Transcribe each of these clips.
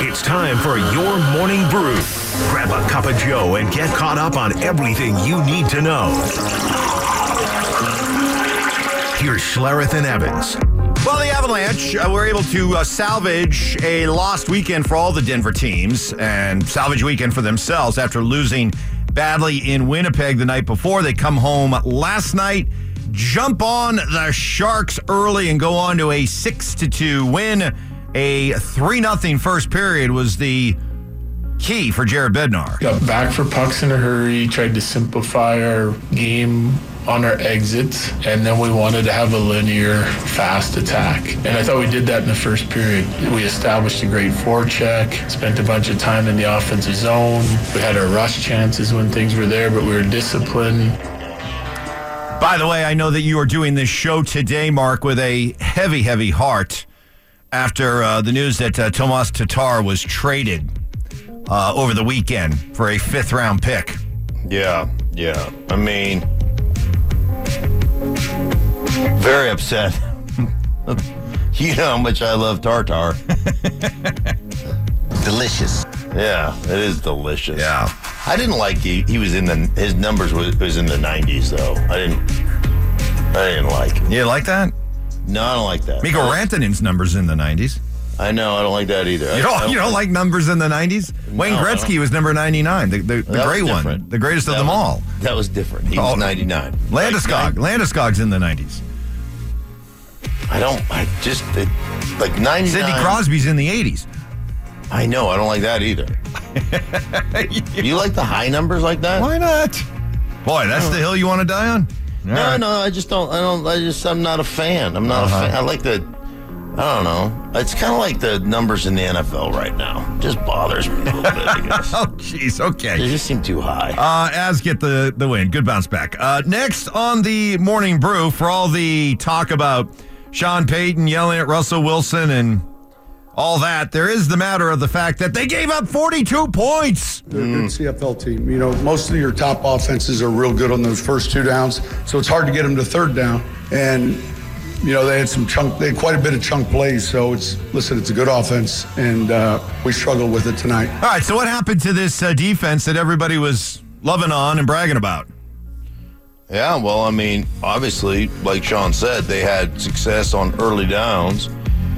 It's time for your morning brew. Grab a cup of Joe and get caught up on everything you need to know. Here's Schlereth and Evans. Well, the Avalanche uh, were able to uh, salvage a lost weekend for all the Denver teams and salvage weekend for themselves after losing badly in Winnipeg the night before. They come home last night, jump on the Sharks early, and go on to a six to two win. A three nothing first period was the key for Jared Bednar. Got back for pucks in a hurry, tried to simplify our game on our exits, and then we wanted to have a linear, fast attack. And I thought we did that in the first period. We established a great forecheck, spent a bunch of time in the offensive zone. We had our rush chances when things were there, but we were disciplined. By the way, I know that you are doing this show today, Mark, with a heavy, heavy heart after uh, the news that uh, Tomas Tatar was traded uh, over the weekend for a fifth round pick. Yeah, yeah. I mean, very upset. you know how much I love tartar. Delicious. Yeah, it is delicious. Yeah. I didn't like he, he was in the his numbers was, was in the 90s though. I didn't I didn't like it. You like that? No, I don't like that. Mikko Rantanen's numbers in the 90s. I know, I don't like that either. You don't, you don't like numbers in the 90s? Wayne No, I Gretzky was number 99, the, the, the That was one, different. the greatest of That them was- all. That was different. He was Oh, 99. Landeskog. Like, Landeskog's in the 90s. I don't, I just, it, like 99. Sidney Crosby's in the 80s. I know, I don't like that either. you like the high numbers like that? Why not? Boy, that's the hill you want to die on? All No, right. no, I just don't. I don't. I just. I'm not a fan. I'm not Uh-huh. a fan. I like the. I don't know. It's kind of like the numbers in the NFL right now. Just bothers me a little bit. I guess Oh, jeez. they Okay. just seem too high. Uh, as get the, the win. Good bounce back. Uh, next on the morning brew, for all the talk about Sean Payton yelling at Russell Wilson and all that, there is the matter of the fact that they gave up 42 points. They're a good CFL team. You know, most of your top offenses are real good on those first two downs, so it's hard to get them to third down. And you know, they had some chunk, they had quite a bit of chunk plays. So it's listen, it's a good offense, and uh, we struggled with it tonight. All right, so what happened to this uh, defense that everybody was loving on and bragging about? Yeah. Well, I mean, obviously, like Sean said, they had success on early downs,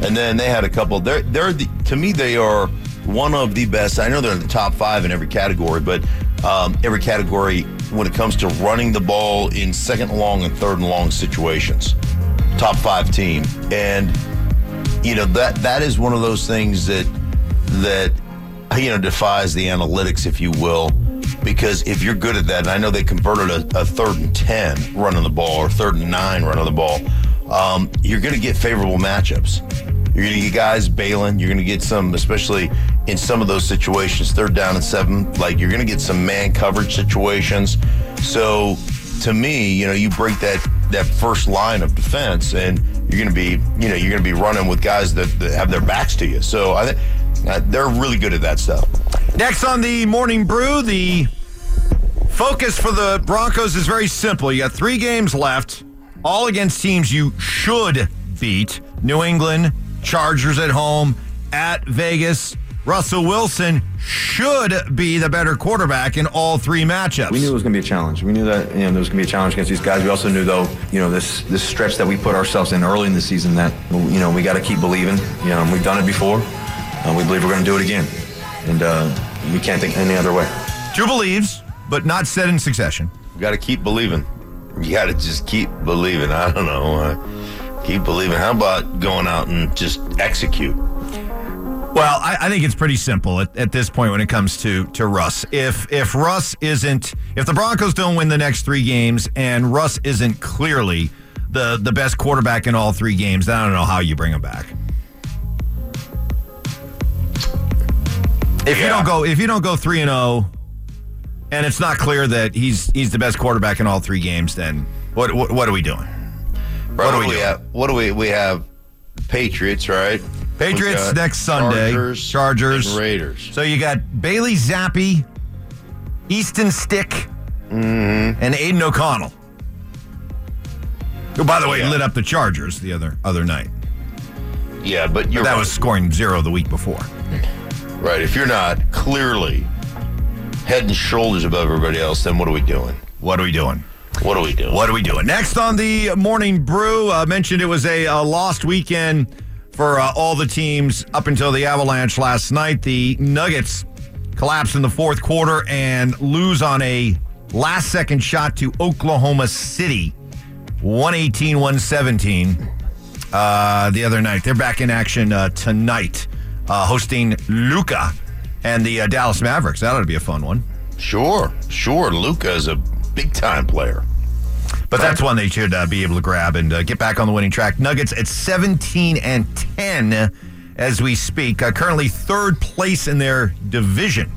and then they had a couple. They're they're the, to me they are one of the best. I know they're in the top five in every category, but um, every category when it comes to running the ball in second long and third and long situations, top five team, and you know that that is one of those things that that you know defies the analytics, if you will, because if you're good at that, and I know they converted a, a third and ten running the ball or third and nine running the ball, um, you're going to get favorable matchups. You're going to get guys bailing. You're going to get some, especially in some of those situations, third down and seven. Like you're going to get some man coverage situations. So, to me, you know, you break that that first line of defense, and you're going to be, you know, you're going to be running with guys that, that have their backs to you. So, I think uh, they're really good at that stuff. Next on the morning brew, the focus for the Broncos is very simple. You got three games left, all against teams you should beat New England, Chargers at home, at Vegas. Russell Wilson should be the better quarterback in all three matchups. We knew it was going to be a challenge. We knew that you know there was going to be a challenge against these guys. We also knew though, you know, this this stretch that we put ourselves in early in the season that you know we got to keep believing. You know, we've done it before. Uh, we believe we're going to do it again, and uh, we can't think any other way. Two believes, but not said in succession. We got to keep believing. You got to just keep believing. I don't know. Uh, keep believing. How about going out and just execute? Well, I, I think it's pretty simple at, at this point when it comes to to Russ. If if Russ isn't, if the Broncos don't win the next three games, and Russ isn't clearly the the best quarterback in all three games, then I don't know how you bring him back. If you don't go, if you don't go three and zero, and it's not clear that he's he's the best quarterback in all three games, then what what, what are we doing? What, do we we have? What do we? We have Patriots, right? Patriots next Sunday, Chargers, Chargers. Raiders. So you got Bailey Zappe, Easton Stick, mm-hmm. and Aidan O'Connell. Who, by the way, Yeah. lit up the Chargers the other other night. Yeah, but you're That right. was scoring zero the week before. Right. If you're not clearly head and shoulders above everybody else, then what are we doing? What are we doing? What are we doing? What are we doing? Next on the morning brew, uh, mentioned it was a, a lost weekend for uh, all the teams up until the Avalanche last night. The Nuggets collapse in the fourth quarter and lose on a last second shot to Oklahoma City, 118 117 uh, the other night. They're back in action uh, tonight, uh, hosting Luka and the uh, Dallas Mavericks. That ought to be a fun one. Sure, sure. Luka is a big time player. But that's one they should uh, be able to grab and uh, get back on the winning track. Nuggets at 17 and 10 as we speak, uh, currently third place in their division.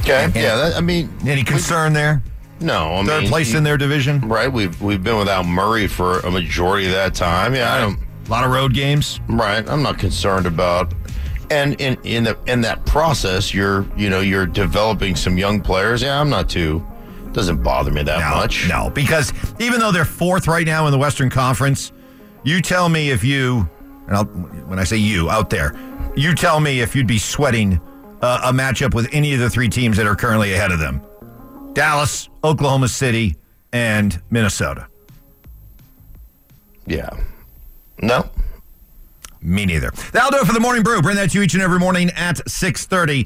Okay. Yeah. That, I mean, Any concern there? no. I Third mean, place you- in their division. Right. We've we've been without Murray for a majority of that time. Yeah. I don't. A lot of road games. Right. I'm not concerned about. And in in the in that process, you're you know you're developing some young players. Yeah. I'm not too. Doesn't bother me that No, much. no, because even though they're fourth right now in the Western Conference, you tell me if you, and I'll, when I say you out there, you tell me if you'd be sweating uh, a matchup with any of the three teams that are currently ahead of them Dallas, Oklahoma City, and Minnesota. Yeah. No. Me neither. That'll do it for the morning brew. Bring that to you each and every morning at 6.30.